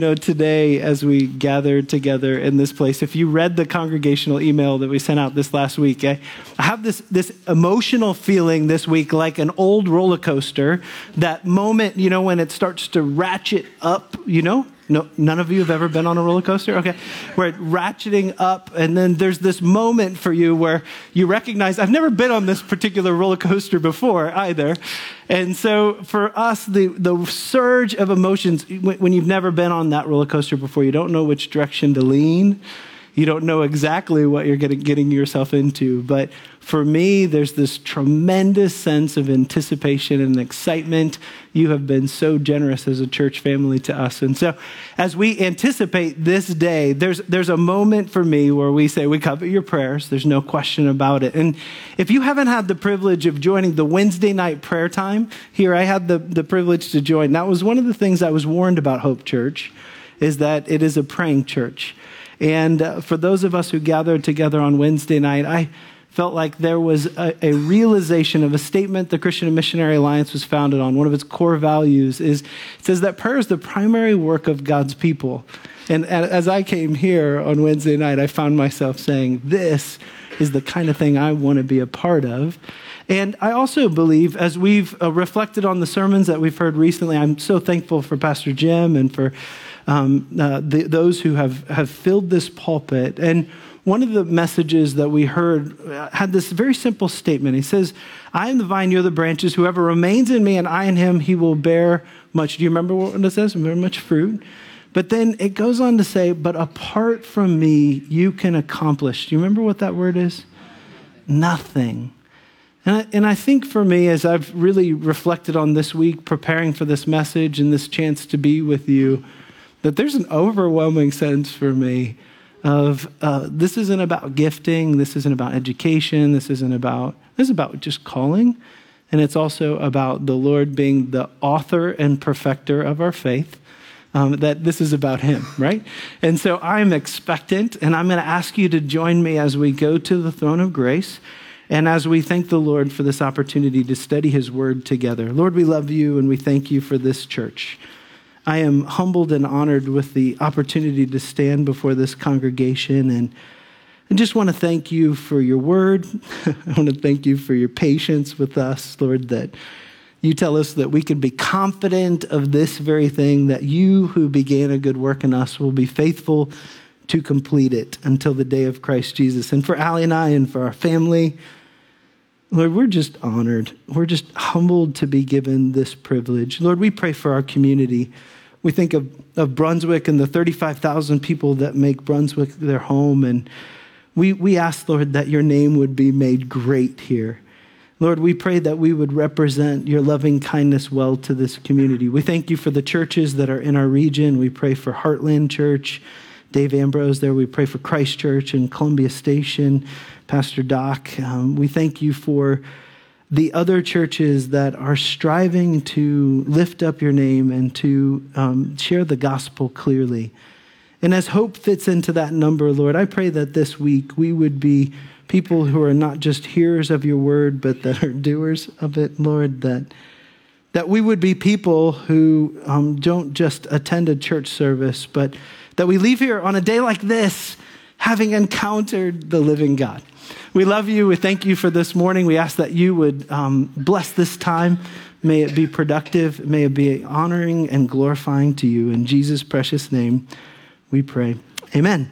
You know, today, as we gather together in this place, if you read the congregational email that we sent out this last week, I, I have this, this emotional feeling this week like an old roller coaster. That moment, you know, when it starts to ratchet up, you know, no, none of you have ever been on a roller coaster? Okay. Where it's ratcheting up, and then there's this moment for you where you recognize, I've never been on this particular roller coaster before either. And so for us, the, the surge of emotions, when you've never been on that roller coaster before, you don't know which direction to lean you don't know exactly what you're getting, getting yourself into. But for me, there's this tremendous sense of anticipation and excitement. You have been so generous as a church family to us. And so, as we anticipate this day, there's, there's a moment for me where we say, We covet your prayers. There's no question about it. And if you haven't had the privilege of joining the Wednesday night prayer time, here I had the, the privilege to join. That was one of the things I was warned about Hope Church, is that it is a praying church. And uh, for those of us who gathered together on Wednesday night, I felt like there was a, a, realization of a statement the Christian and Missionary Alliance was founded on. One of its core values is it says that prayer is the primary work of God's people. And as I came here on Wednesday night, I found myself saying, This is the kind of thing I want to be a part of. And I also believe, as we've uh, reflected on the sermons that we've heard recently, I'm so thankful for Pastor Jim and for um, uh, the, those who have, have filled this pulpit. And one of the messages that we heard uh, had this very simple statement. He says, I am the vine, you're the branches. Whoever remains in me and I in him, he will bear much. Do you remember what it says? Bear much fruit. But then it goes on to say, but apart from me, you can accomplish. Do you remember what that word is? Nothing. And I, and I think for me, as I've really reflected on this week, preparing for this message and this chance to be with you, that there's an overwhelming sense for me of uh, this isn't about gifting, this isn't about education, this isn't about this is about just calling, and it's also about the Lord being the author and perfecter of our faith. Um, that this is about Him, right? And so I'm expectant, and I'm going to ask you to join me as we go to the throne of grace. And as we thank the Lord for this opportunity to study His Word together, Lord, we love you and we thank you for this church. I am humbled and honored with the opportunity to stand before this congregation and I just want to thank you for your word. I want to thank you for your patience with us, Lord, that you tell us that we can be confident of this very thing, that you who began a good work in us will be faithful to complete it until the day of Christ Jesus. And for Allie and I and for our family, Lord, we're just honored. We're just humbled to be given this privilege. Lord, we pray for our community. We think of, of Brunswick and the 35,000 people that make Brunswick their home. And we, we ask, Lord, that your name would be made great here. Lord, we pray that we would represent your loving kindness well to this community. We thank you for the churches that are in our region. We pray for Heartland Church, Dave Ambrose there. We pray for Christ Church and Columbia Station. Pastor Doc. Um, we thank you for the other churches that are striving to lift up your name and to um, share the gospel clearly. And as hope fits into that number, Lord, I pray that this week we would be people who are not just hearers of your word, but that are doers of it, Lord, that, that we would be people who um, don't just attend a church service, but that we leave here on a day like this having encountered the living God. We love you. We thank you for this morning. We ask that you would um, bless this time. May it be productive. May it be honoring and glorifying to you. In Jesus' precious name, we pray. Amen.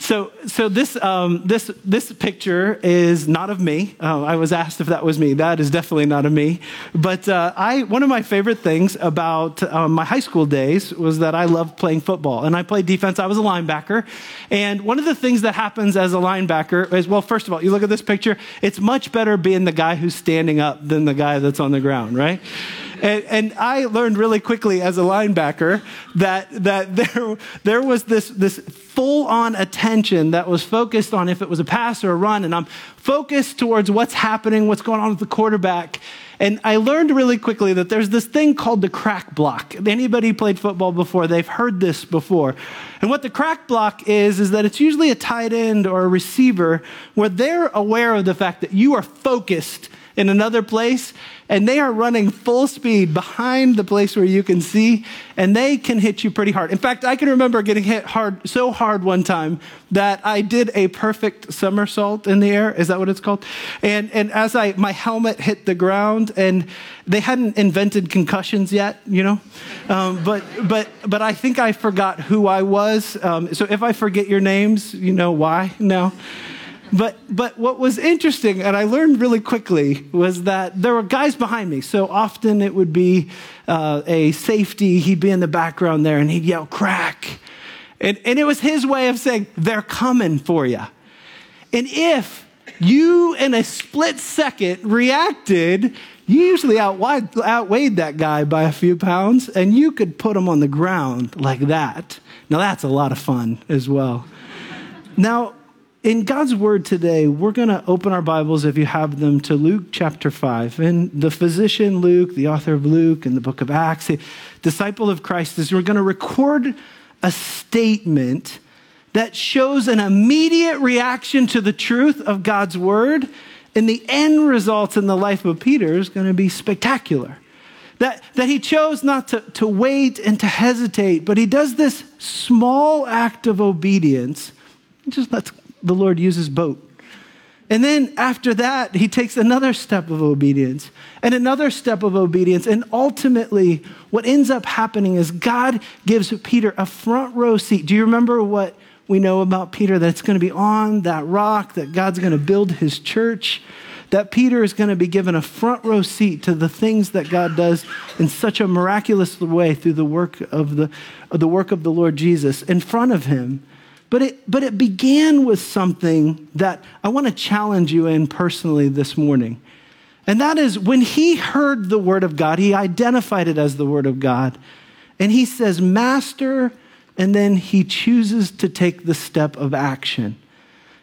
So, so this, um, this, this picture is not of me. Uh, I was asked if that was me. That is definitely not of me. But uh, I, one of my favorite things about um, my high school days was that I loved playing football. And I played defense. I was a linebacker. And one of the things that happens as a linebacker is, well, first of all, you look at this picture, it's much better being the guy who's standing up than the guy that's on the ground, right? And, and, I learned really quickly as a linebacker that, that there, there was this, this full on attention that was focused on if it was a pass or a run. And I'm focused towards what's happening, what's going on with the quarterback. And I learned really quickly that there's this thing called the crack block. Anybody played football before, they've heard this before. And what the crack block is, is that it's usually a tight end or a receiver where they're aware of the fact that you are focused in another place, and they are running full speed behind the place where you can see, and they can hit you pretty hard. In fact, I can remember getting hit hard, so hard one time that I did a perfect somersault in the air. Is that what it's called? And, and as I, my helmet hit the ground, and they hadn't invented concussions yet, you know? Um, but, but, but I think I forgot who I was. Um, so if I forget your names, you know why? No. But, but what was interesting, and I learned really quickly, was that there were guys behind me. So often it would be uh, a safety, he'd be in the background there, and he'd yell, crack. And, and it was his way of saying, they're coming for you. And if you, in a split second, reacted, you usually outweighed, outweighed that guy by a few pounds, and you could put him on the ground like that. Now, that's a lot of fun as well. Now, in God's word today, we're going to open our Bibles, if you have them, to Luke chapter 5. And the physician Luke, the author of Luke and the book of Acts, a disciple of Christ, is we're going to record a statement that shows an immediate reaction to the truth of God's word. And the end results in the life of Peter is going to be spectacular. That, that he chose not to, to wait and to hesitate, but he does this small act of obedience. Just lets the Lord uses boat. And then after that, he takes another step of obedience and another step of obedience. And ultimately, what ends up happening is God gives Peter a front row seat. Do you remember what we know about Peter? That's going to be on that rock, that God's going to build his church, that Peter is going to be given a front row seat to the things that God does in such a miraculous way through the work of the, the work of the Lord Jesus in front of him. But it, but it began with something that I want to challenge you in personally this morning. And that is when he heard the word of God, he identified it as the word of God. And he says, Master, and then he chooses to take the step of action.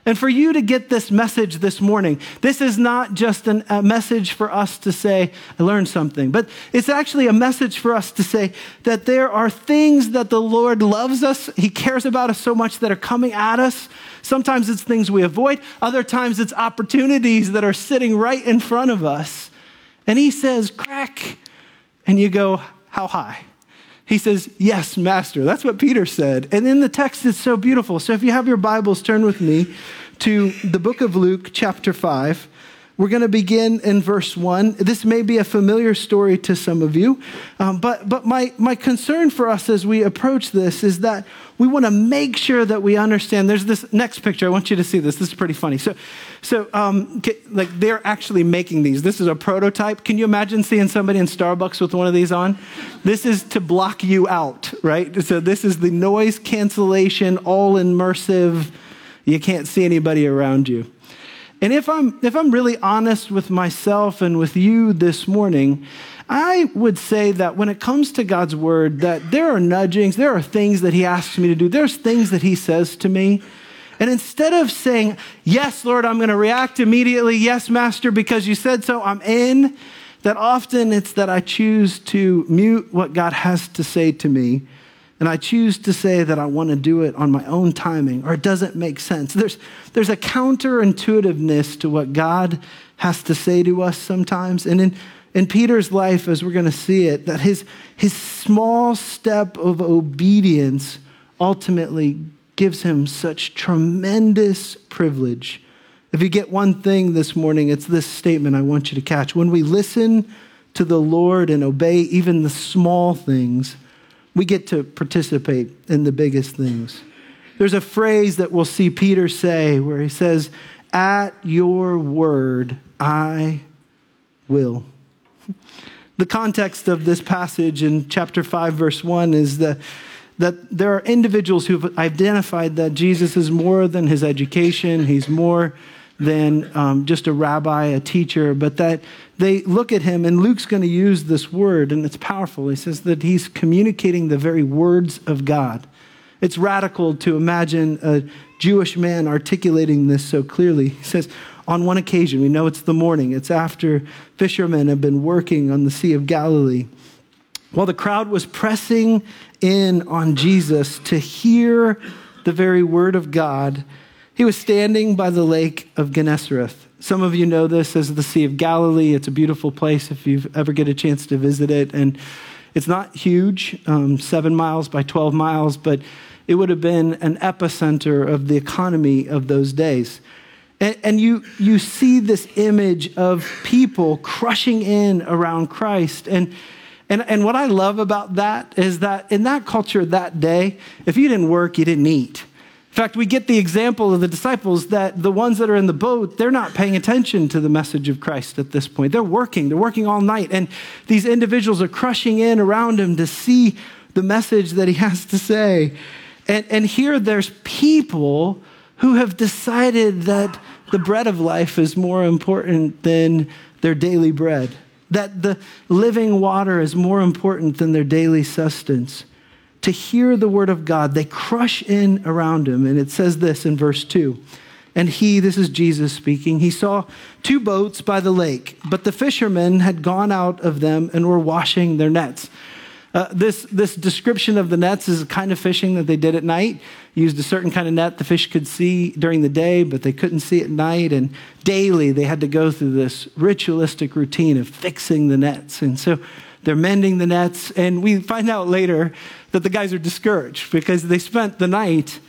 And for you to get this message this morning, this is not just an, a message for us to say, I learned something, but it's actually a message for us to say that there are things that the Lord loves us, He cares about us so much that are coming at us. Sometimes it's things we avoid, other times it's opportunities that are sitting right in front of us. And He says, crack. And you go, how high? He says, Yes, Master. That's what Peter said. And in the text, it's so beautiful. So if you have your Bibles, turn with me to the book of Luke, chapter 5. We're going to begin in verse 1. This may be a familiar story to some of you, um, but, but my, my concern for us as we approach this is that we want to make sure that we understand. There's this next picture. I want you to see this. This is pretty funny. So, so um, like they're actually making these. This is a prototype. Can you imagine seeing somebody in Starbucks with one of these on? This is to block you out, right? So this is the noise cancellation, all immersive. You can't see anybody around you. And if I'm, if I'm really honest with myself and with you this morning, I would say that when it comes to God's word, that there are nudgings, there are things that he asks me to do, there's things that he says to me. And instead of saying, Yes, Lord, I'm going to react immediately, yes, Master, because you said so, I'm in, that often it's that I choose to mute what God has to say to me and I choose to say that I want to do it on my own timing or it doesn't make sense. There's, there's a counterintuitiveness to what God has to say to us sometimes. And in, in Peter's life, as we're going to see it, that his, his small step of obedience ultimately gives him such tremendous privilege. If you get one thing this morning, it's this statement I want you to catch. When we listen to the Lord and obey even the small things, we get to participate in the biggest things. There's a phrase that we'll see Peter say where he says, At your word, I will. The context of this passage in chapter 5, verse 1 is that, that there are individuals who've identified that Jesus is more than his education, he's more than um, just a rabbi, a teacher, but that they look at him, and Luke's going to use this word, and it's powerful. He says that he's communicating the very words of God. It's radical to imagine a Jewish man articulating this so clearly. He says, on one occasion, we know it's the morning, it's after fishermen have been working on the Sea of Galilee. While the crowd was pressing in on Jesus to hear the very word of God, he was standing by the lake of Gennesareth Some of you know this as the Sea of Galilee. It's a beautiful place if you ever get a chance to visit it. And it's not huge, um, seven miles by 12 miles, but it would have been an epicenter of the economy of those days. And, and you, you see this image of people crushing in around Christ. And, and, and what I love about that is that in that culture that day, if you didn't work, you didn't eat. In fact, we get the example of the disciples that the ones that are in the boat, they're not paying attention to the message of Christ at this point. They're working, they're working all night. And these individuals are crushing in around him to see the message that he has to say. And, and here there's people who have decided that the bread of life is more important than their daily bread, that the living water is more important than their daily sustenance. To hear the word of God, they crush in around him. And it says this in verse 2. And he, this is Jesus speaking, he saw two boats by the lake, but the fishermen had gone out of them and were washing their nets. Uh, this, this description of the nets is a kind of fishing that they did at night. Used a certain kind of net the fish could see during the day, but they couldn't see at night. And daily they had to go through this ritualistic routine of fixing the nets. And so they're mending the nets. And we find out later that the guys are discouraged because they spent the night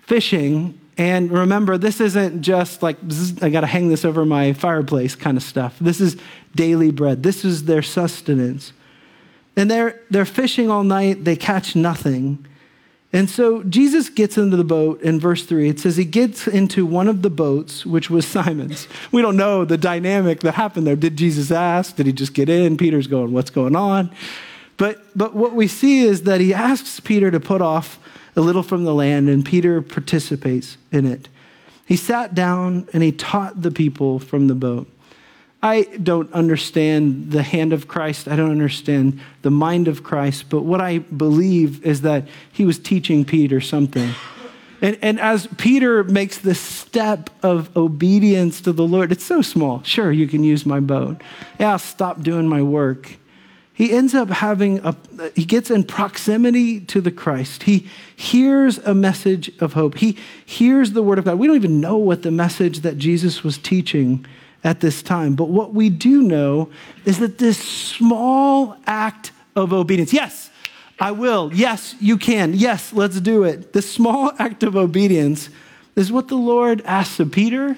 fishing. And remember, this isn't just like, I got to hang this over my fireplace kind of stuff. This is daily bread, this is their sustenance. And they're, they're fishing all night, they catch nothing. And so Jesus gets into the boat in verse 3. It says he gets into one of the boats, which was Simon's. We don't know the dynamic that happened there. Did Jesus ask? Did he just get in? Peter's going, What's going on? But, but what we see is that he asks Peter to put off a little from the land, and Peter participates in it. He sat down and he taught the people from the boat. I don't understand the hand of Christ. I don't understand the mind of Christ. But what I believe is that he was teaching Peter something. And, and as Peter makes the step of obedience to the Lord, it's so small. Sure, you can use my boat. Yeah, I'll stop doing my work. He ends up having a, he gets in proximity to the Christ. He hears a message of hope. He hears the word of God. We don't even know what the message that Jesus was teaching at this time. But what we do know is that this small act of obedience, yes, I will. Yes, you can. Yes, let's do it. This small act of obedience is what the Lord asks of Peter.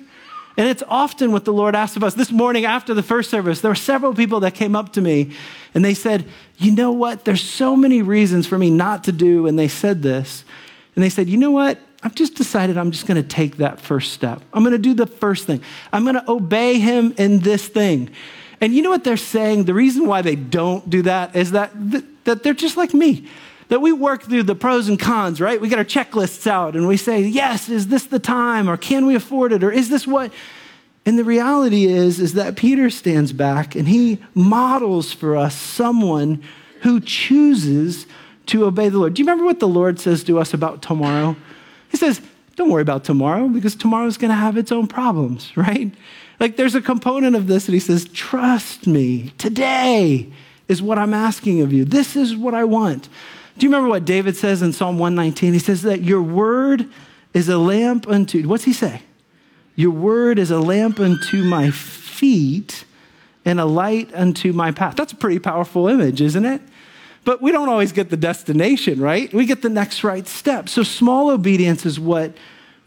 And it's often what the Lord asks of us. This morning after the first service, there were several people that came up to me and they said, You know what? There's so many reasons for me not to do. And they said this. And they said, You know what? I've just decided I'm just going to take that first step. I'm going to do the first thing. I'm going to obey him in this thing. And you know what they're saying? The reason why they don't do that is that, that they're just like me. That we work through the pros and cons, right? We get our checklists out and we say, yes, is this the time? Or can we afford it? Or is this what? And the reality is, is that Peter stands back and he models for us someone who chooses to obey the Lord. Do you remember what the Lord says to us about tomorrow? He says, don't worry about tomorrow because tomorrow's going to have its own problems, right? Like there's a component of this that he says, trust me. Today is what I'm asking of you. This is what I want. Do you remember what David says in Psalm 119? He says that your word is a lamp unto, what's he say? Your word is a lamp unto my feet and a light unto my path. That's a pretty powerful image, isn't it? But we don't always get the destination, right? We get the next right step. So small obedience is what,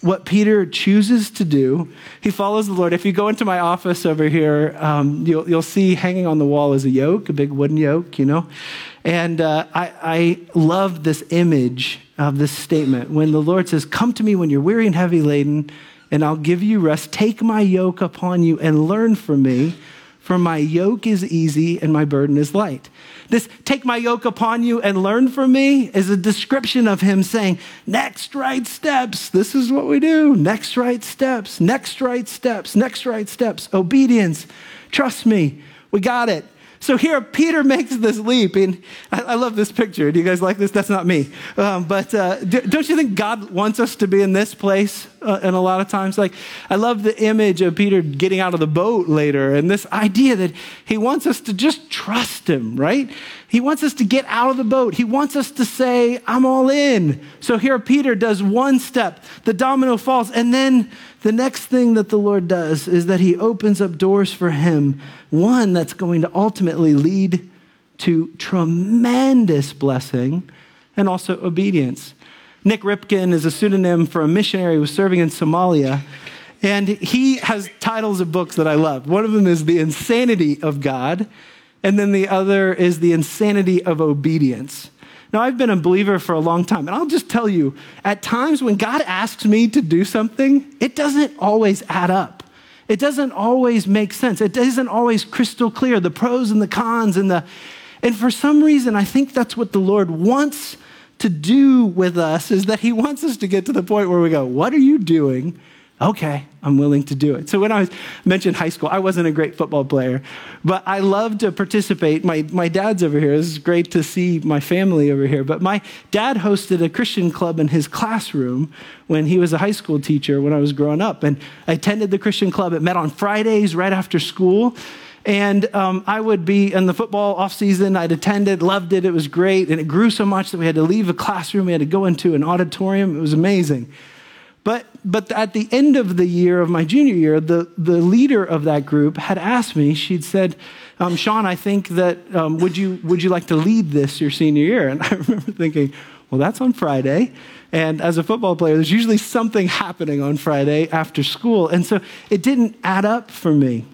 what Peter chooses to do. He follows the Lord. If you go into my office over here, um, you'll, you'll see hanging on the wall is a yoke, a big wooden yoke, you know? And uh, I, I love this image of this statement when the Lord says, Come to me when you're weary and heavy laden, and I'll give you rest. Take my yoke upon you and learn from me, for my yoke is easy and my burden is light. This take my yoke upon you and learn from me is a description of him saying, next right steps. This is what we do. Next right steps, next right steps, next right steps. Obedience. Trust me. We got it. So here, Peter makes this leap, and I, I, love this picture. Do you guys like this? That's not me. Um, but uh, do, not you think God wants us to be in this place? Uh, and a lot of times, like, I love the image of Peter getting out of the boat later, and this idea that he wants us to just trust him, right? He wants us to get out of the boat. He wants us to say, I'm all in. So here Peter does one step, the domino falls, and then the next thing that the Lord does is that he opens up doors for him, one that's going to ultimately lead to tremendous blessing and also obedience. Nik Ripken is a pseudonym for a missionary who was serving in Somalia. And he has titles of books that I love. One of them is The Insanity of God, and then the other is The Insanity of Obedience. Now, I've been a believer for a long time, and I'll just tell you at times when God asks me to do something, it doesn't always add up. It doesn't always make sense. It isn't always crystal clear, the pros and the cons and the and for some reason I think that's what the Lord wants to do with us is that he wants us to get to the point where we go, "What are you doing?" okay, I'm willing to do it. So when I was mentioned high school, I wasn't a great football player, but I love to participate. My, my dad's over here. It's great to see my family over here. But my dad hosted a Christian club in his classroom when he was a high school teacher when I was growing up. And I attended the Christian club. It met on Fridays right after school. And um, I would be in the football off season. I'd attended, loved it. It was great. And it grew so much that we had to leave a classroom. We had to go into an auditorium. It was amazing. But, but at the end of the year of my junior year, the, the leader of that group had asked me, she'd said, um, Shawn, I think that, um, would, you, would you like to lead this your senior year? And I remember thinking, well, that's on Friday. And as a football player, there's usually something happening on Friday after school. And so it didn't add up for me.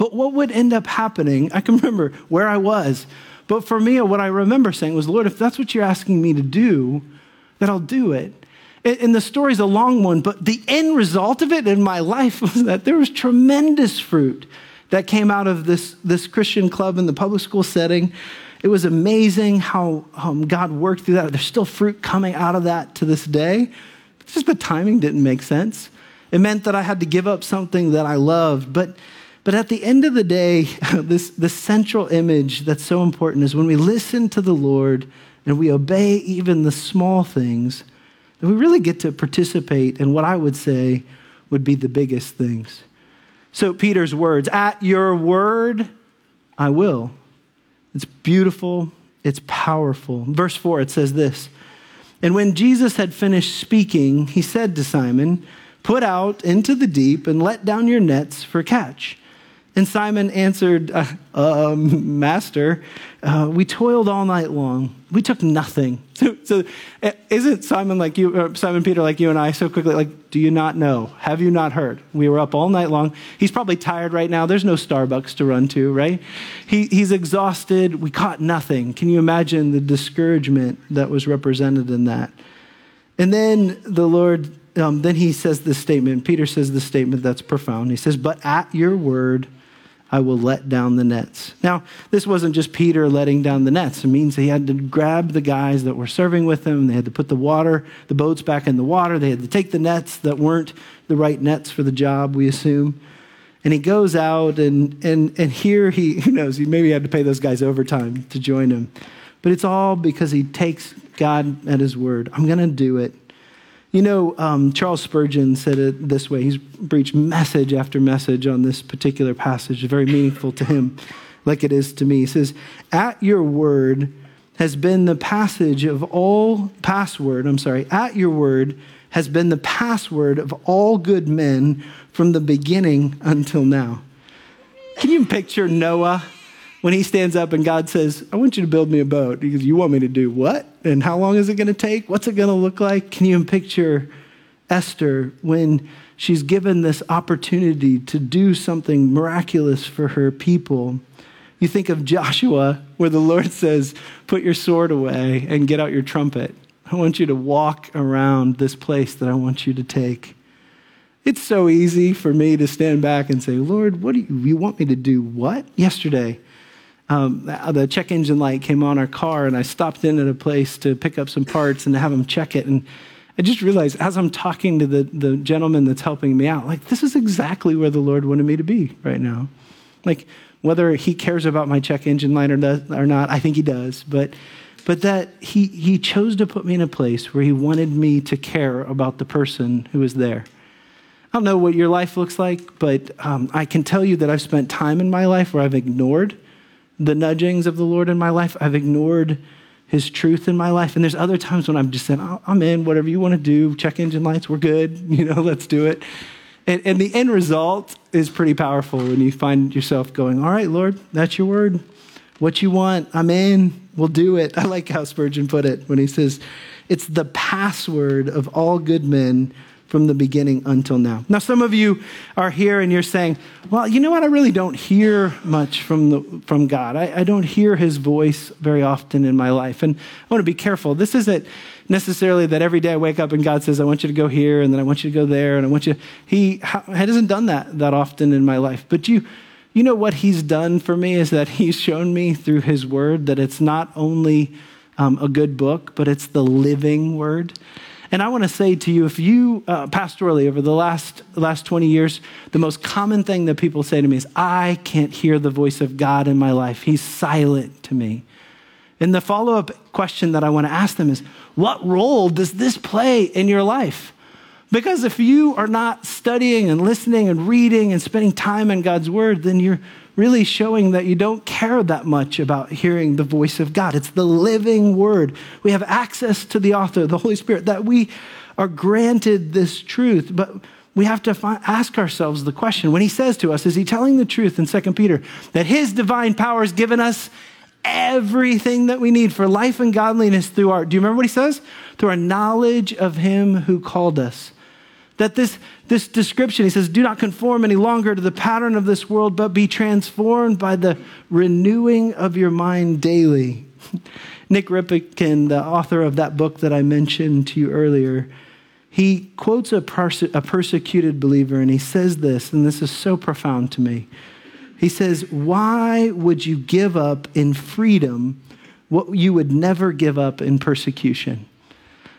But what would end up happening, I can remember where I was. But for me, what I remember saying was, Lord, if that's what you're asking me to do, then I'll do it. And the story's a long one, but the end result of it in my life was that there was tremendous fruit that came out of this, this Christian club in the public school setting. It was amazing how um, God worked through that. There's still fruit coming out of that to this day. It's just the timing didn't make sense. It meant that I had to give up something that I loved. But, but at the end of the day, this, this central image that's so important is when we listen to the Lord and we obey even the small things, that we really get to participate in what I would say would be the biggest things. So, Peter's words, at your word, I will. It's beautiful, it's powerful. Verse 4, it says this And when Jesus had finished speaking, he said to Simon, Put out into the deep and let down your nets for catch. And Simon answered, uh, uh, Master, uh, we toiled all night long. We took nothing. So, so uh, isn't Simon like you, Simon Peter like you and I so quickly, like, do you not know? Have you not heard? We were up all night long. He's probably tired right now. There's no Starbucks to run to, right? He, he's exhausted. We caught nothing. Can you imagine the discouragement that was represented in that? And then the Lord, um, then he says this statement. Peter says this statement that's profound. He says, But at your word, I will let down the nets. Now, this wasn't just Peter letting down the nets. It means he had to grab the guys that were serving with him. They had to put the water, the boats back in the water. They had to take the nets that weren't the right nets for the job, we assume. And he goes out, and, and, and here he, who knows, he maybe had to pay those guys overtime to join him. But it's all because he takes God at his word. I'm going to do it. You know, um, Charles Spurgeon said it this way. He's preached message after message on this particular passage, very meaningful to him, like it is to me. He says, At your word has been the passage of all, password, I'm sorry, at your word has been the password of all good men from the beginning until now. Can you picture Noah? When he stands up and God says, I want you to build me a boat. He goes, You want me to do what? And how long is it going to take? What's it going to look like? Can you picture Esther when she's given this opportunity to do something miraculous for her people? You think of Joshua, where the Lord says, Put your sword away and get out your trumpet. I want you to walk around this place that I want you to take. It's so easy for me to stand back and say, Lord, what do you, you want me to do? What? Yesterday, um, the check engine light came on our car, and I stopped in at a place to pick up some parts and to have them check it. And I just realized as I'm talking to the, the gentleman that's helping me out, like, this is exactly where the Lord wanted me to be right now. Like, whether he cares about my check engine light or, does, or not, I think he does. But, but that he, he chose to put me in a place where he wanted me to care about the person who was there. I don't know what your life looks like, but um, I can tell you that I've spent time in my life where I've ignored the nudgings of the Lord in my life. I've ignored his truth in my life. And there's other times when I'm just saying, I'm in, whatever you want to do, check engine lights, we're good, you know, let's do it. And, and the end result is pretty powerful when you find yourself going, All right, Lord, that's your word. What you want, I'm in, we'll do it. I like how Spurgeon put it when he says, It's the password of all good men from the beginning until now. Now, some of you are here and you're saying, well, you know what? I really don't hear much from, the, from God. I, I don't hear his voice very often in my life. And I want to be careful. This isn't necessarily that every day I wake up and God says, I want you to go here and then I want you to go there and I want you. He, hasn't done that that often in my life. But you, you know what he's done for me is that he's shown me through his word that it's not only um, a good book, but it's the living word. And I want to say to you, if you, uh, pastorally, over the last, last 20 years, the most common thing that people say to me is, I can't hear the voice of God in my life. He's silent to me. And the follow up question that I want to ask them is, what role does this play in your life? Because if you are not studying and listening and reading and spending time in God's word, then you're really showing that you don't care that much about hearing the voice of God. It's the living word. We have access to the author, the Holy Spirit, that we are granted this truth. But we have to ask ourselves the question when he says to us, is he telling the truth in 2 Peter that his divine power has given us everything that we need for life and godliness through our, do you remember what he says? Through our knowledge of him who called us. That this, this description, he says, do not conform any longer to the pattern of this world, but be transformed by the renewing of your mind daily. Nik Ripken, the author of that book that I mentioned to you earlier, he quotes a, perse- a persecuted believer and he says this, and this is so profound to me. He says, Why would you give up in freedom what you would never give up in persecution?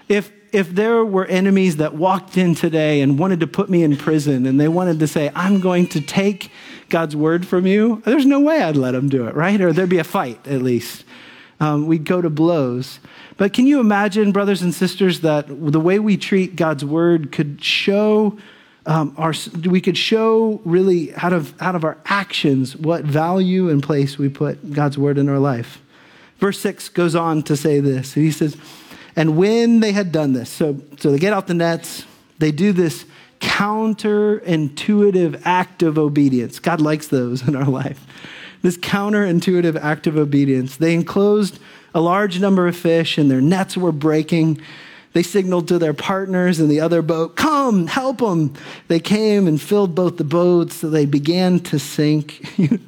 If if there were enemies that walked in today and wanted to put me in prison and they wanted to say, I'm going to take God's word from you, there's no way I'd let them do it, right? Or there'd be a fight at least. Um, we'd go to blows. But can you imagine, brothers and sisters, that the way we treat God's word could show um, our, we could show really out of, out of our actions what value and place we put God's word in our life. Verse 6 goes on to say this. He says, and when they had done this, so, so they get out the nets, they do this counterintuitive act of obedience. God likes those in our life. This counterintuitive act of obedience. They enclosed a large number of fish and their nets were breaking. They signaled to their partners in the other boat, Come, help them. They came and filled both the boats, so they began to sink.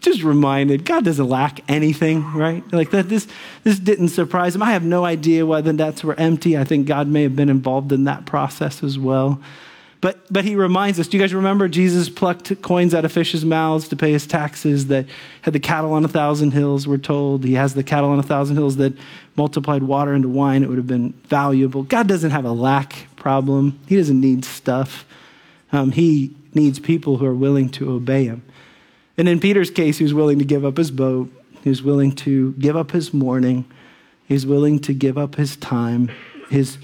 just reminded God doesn't lack anything, right? Like that this this didn't surprise him. I have no idea why the nets were empty. I think God may have been involved in that process as well. But but he reminds us, do you guys remember Jesus plucked coins out of fish's mouths to pay his taxes that had the cattle on a thousand hills, we're told. He has the cattle on a thousand hills that multiplied water into wine. It would have been valuable. God doesn't have a lack problem. He doesn't need stuff. Um, he needs people who are willing to obey him. And in Peter's case, he was willing to give up his boat, he was willing to give up his morning, he was willing to give up his time, his,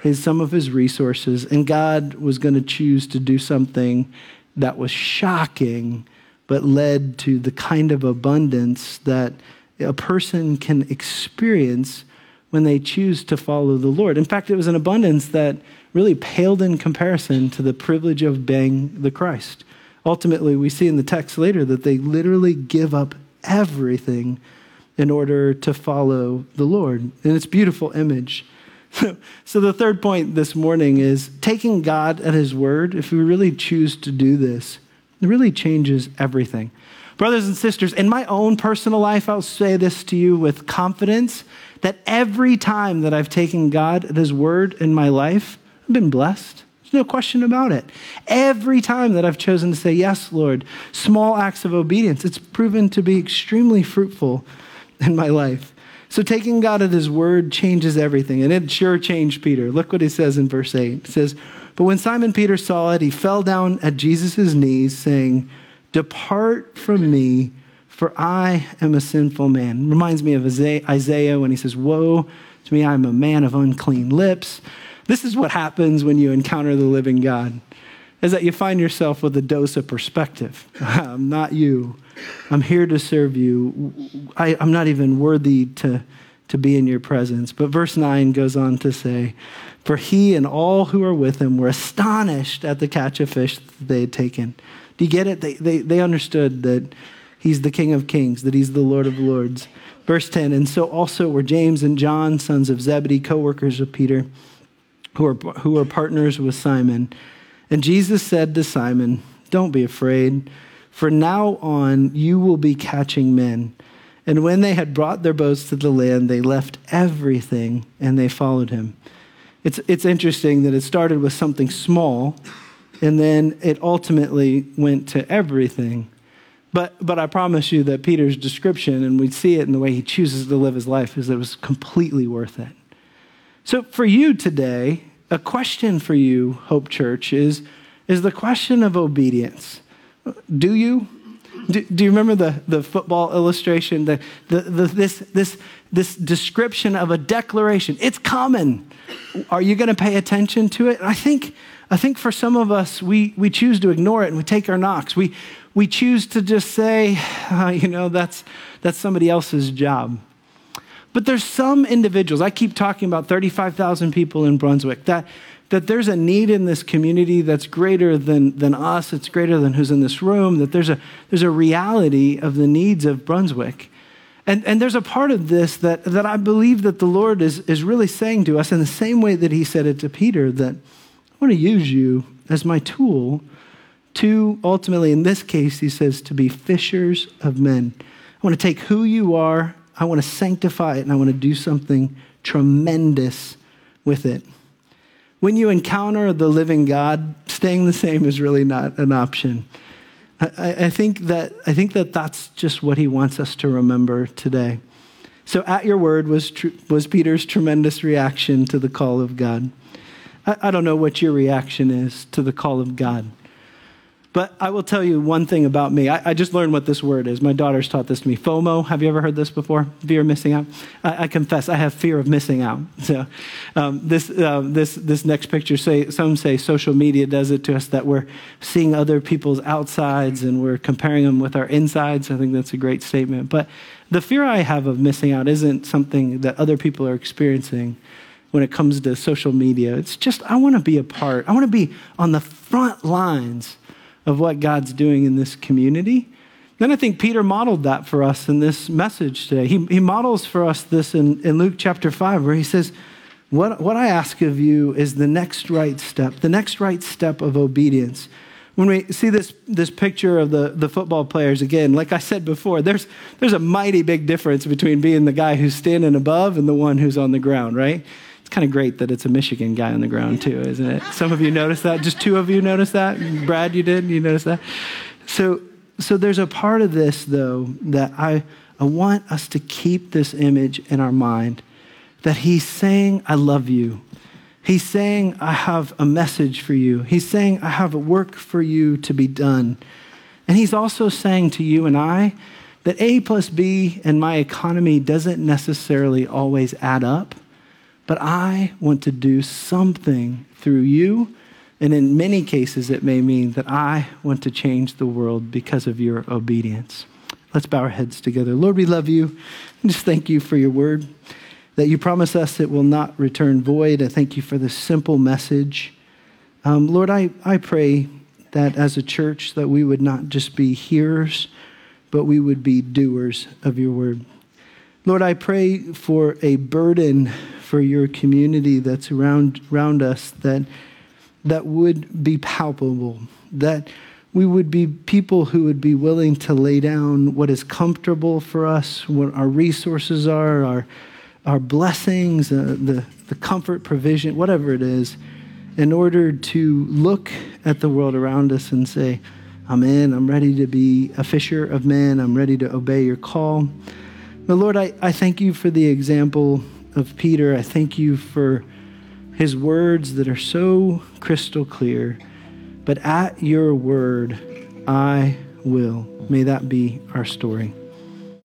his, some of his resources. And God was going to choose to do something that was shocking, but led to the kind of abundance that a person can experience when they choose to follow the Lord. In fact, it was an abundance that really paled in comparison to the privilege of being the Christ. Ultimately, we see in the text later that they literally give up everything in order to follow the Lord. And it's beautiful image. so the third point this morning is taking God at his word, if we really choose to do this, it really changes everything. Brothers and sisters, in my own personal life, I'll say this to you with confidence that every time that I've taken God at his word in my life, I've been blessed. There's no question about it. Every time that I've chosen to say, Yes, Lord, small acts of obedience, it's proven to be extremely fruitful in my life. So taking God at his word changes everything. And it sure changed Peter. Look what he says in verse 8. It says, But when Simon Peter saw it, he fell down at Jesus' knees, saying, Depart from me, for I am a sinful man. Reminds me of Isaiah when he says, Woe to me, I'm a man of unclean lips. This is what happens when you encounter the living God. is that you find yourself with a dose of perspective. I'm not you. I'm here to serve you. I, am not even worthy to, to be in your presence. But verse 9 goes on to say, For he and all who are with him were astonished at the catch of fish that they had taken. Do you get it? They, they, they understood that he's the King of Kings, that he's the Lord of Lords. Verse 10 And so also were James and John, sons of Zebedee, co workers of Peter, who are, who are partners with Simon. And Jesus said to Simon, Don't be afraid. For now on, you will be catching men. And when they had brought their boats to the land, they left everything and they followed him. It's, it's interesting that it started with something small and then it ultimately went to everything. But, but I promise you that Peter's description, and we see it in the way he chooses to live his life, is that it was completely worth it. So for you today, a question for you, Hope Church, is, is the question of obedience. Do you? Do, do, you remember the, the football illustration? The, the, the, this, this, this description of a declaration. It's common. Are you going to pay attention to it? I think, I think for some of us, we, we choose to ignore it and we take our knocks. We, we choose to just say, uh, you know, that's, that's somebody else's job. But there's some individuals, I keep talking about 35,000 people in Brunswick, that, that there's a need in this community that's greater than, than us, it's greater than who's in this room, that there's a, there's a reality of the needs of Brunswick. And, and there's a part of this that, that I believe that the Lord is, is really saying to us in the same way that he said it to Peter, that I want to use you as my tool to ultimately, in this case, he says, to be fishers of men. I want to take who you are, I want to sanctify it, and I want to do something tremendous with it. When you encounter the living God, staying the same is really not an option. I, I, think that, I think that that's just what he wants us to remember today. So, at your word was, tr- was Peter's tremendous reaction to the call of God. I, I don't know what your reaction is to the call of God. But I will tell you one thing about me. I, I, just learned what this word is. My daughter's taught this to me. FOMO. Have you ever heard this before? Fear of missing out. I, I confess, I have fear of missing out. So, um, this uh, this this next picture. Say some say social media does it to us that we're seeing other people's outsides and we're comparing them with our insides. I think that's a great statement. But the fear I have of missing out isn't something that other people are experiencing when it comes to social media. It's just I want to be a part. I want to be on the front lines of what God's doing in this community. Then I think Peter modeled that for us in this message today. He, he models for us this in, in Luke chapter 5, where he says, what, what I ask of you is the next right step, the next right step of obedience. When we see this, this picture of the, the football players, again, like I said before, there's, there's a mighty big difference between being the guy who's standing above and the one who's on the ground, right? Kind of great that it's a Michigan guy on the ground, too, isn't it? Some of you noticed that. Just two of you noticed that. Brad, you did? You noticed that? So, so there's a part of this, though, that I, I want us to keep this image in our mind that he's saying, I love you. He's saying, I have a message for you. He's saying, I have a work for you to be done. And he's also saying to you and I that A plus B and my economy doesn't necessarily always add up. But I want to do something through you. And in many cases, it may mean that I want to change the world because of your obedience. Let's bow our heads together. Lord, we love you. And just thank you for your word, that you promise us it will not return void. I thank you for this simple message. Um, Lord, I, I pray that as a church that we would not just be hearers, but we would be doers of your word. Lord, I pray for a burden for your community that's around, around us that, that would be palpable, that we would be people who would be willing to lay down what is comfortable for us, what our resources are, our, our blessings, uh, the, the comfort, provision, whatever it is, in order to look at the world around us and say, I'm in, I'm ready to be a fisher of men, I'm ready to obey your call. But Lord, I, I thank you for the example of Peter. I thank you for his words that are so crystal clear. But at your word, I will. May that be our story.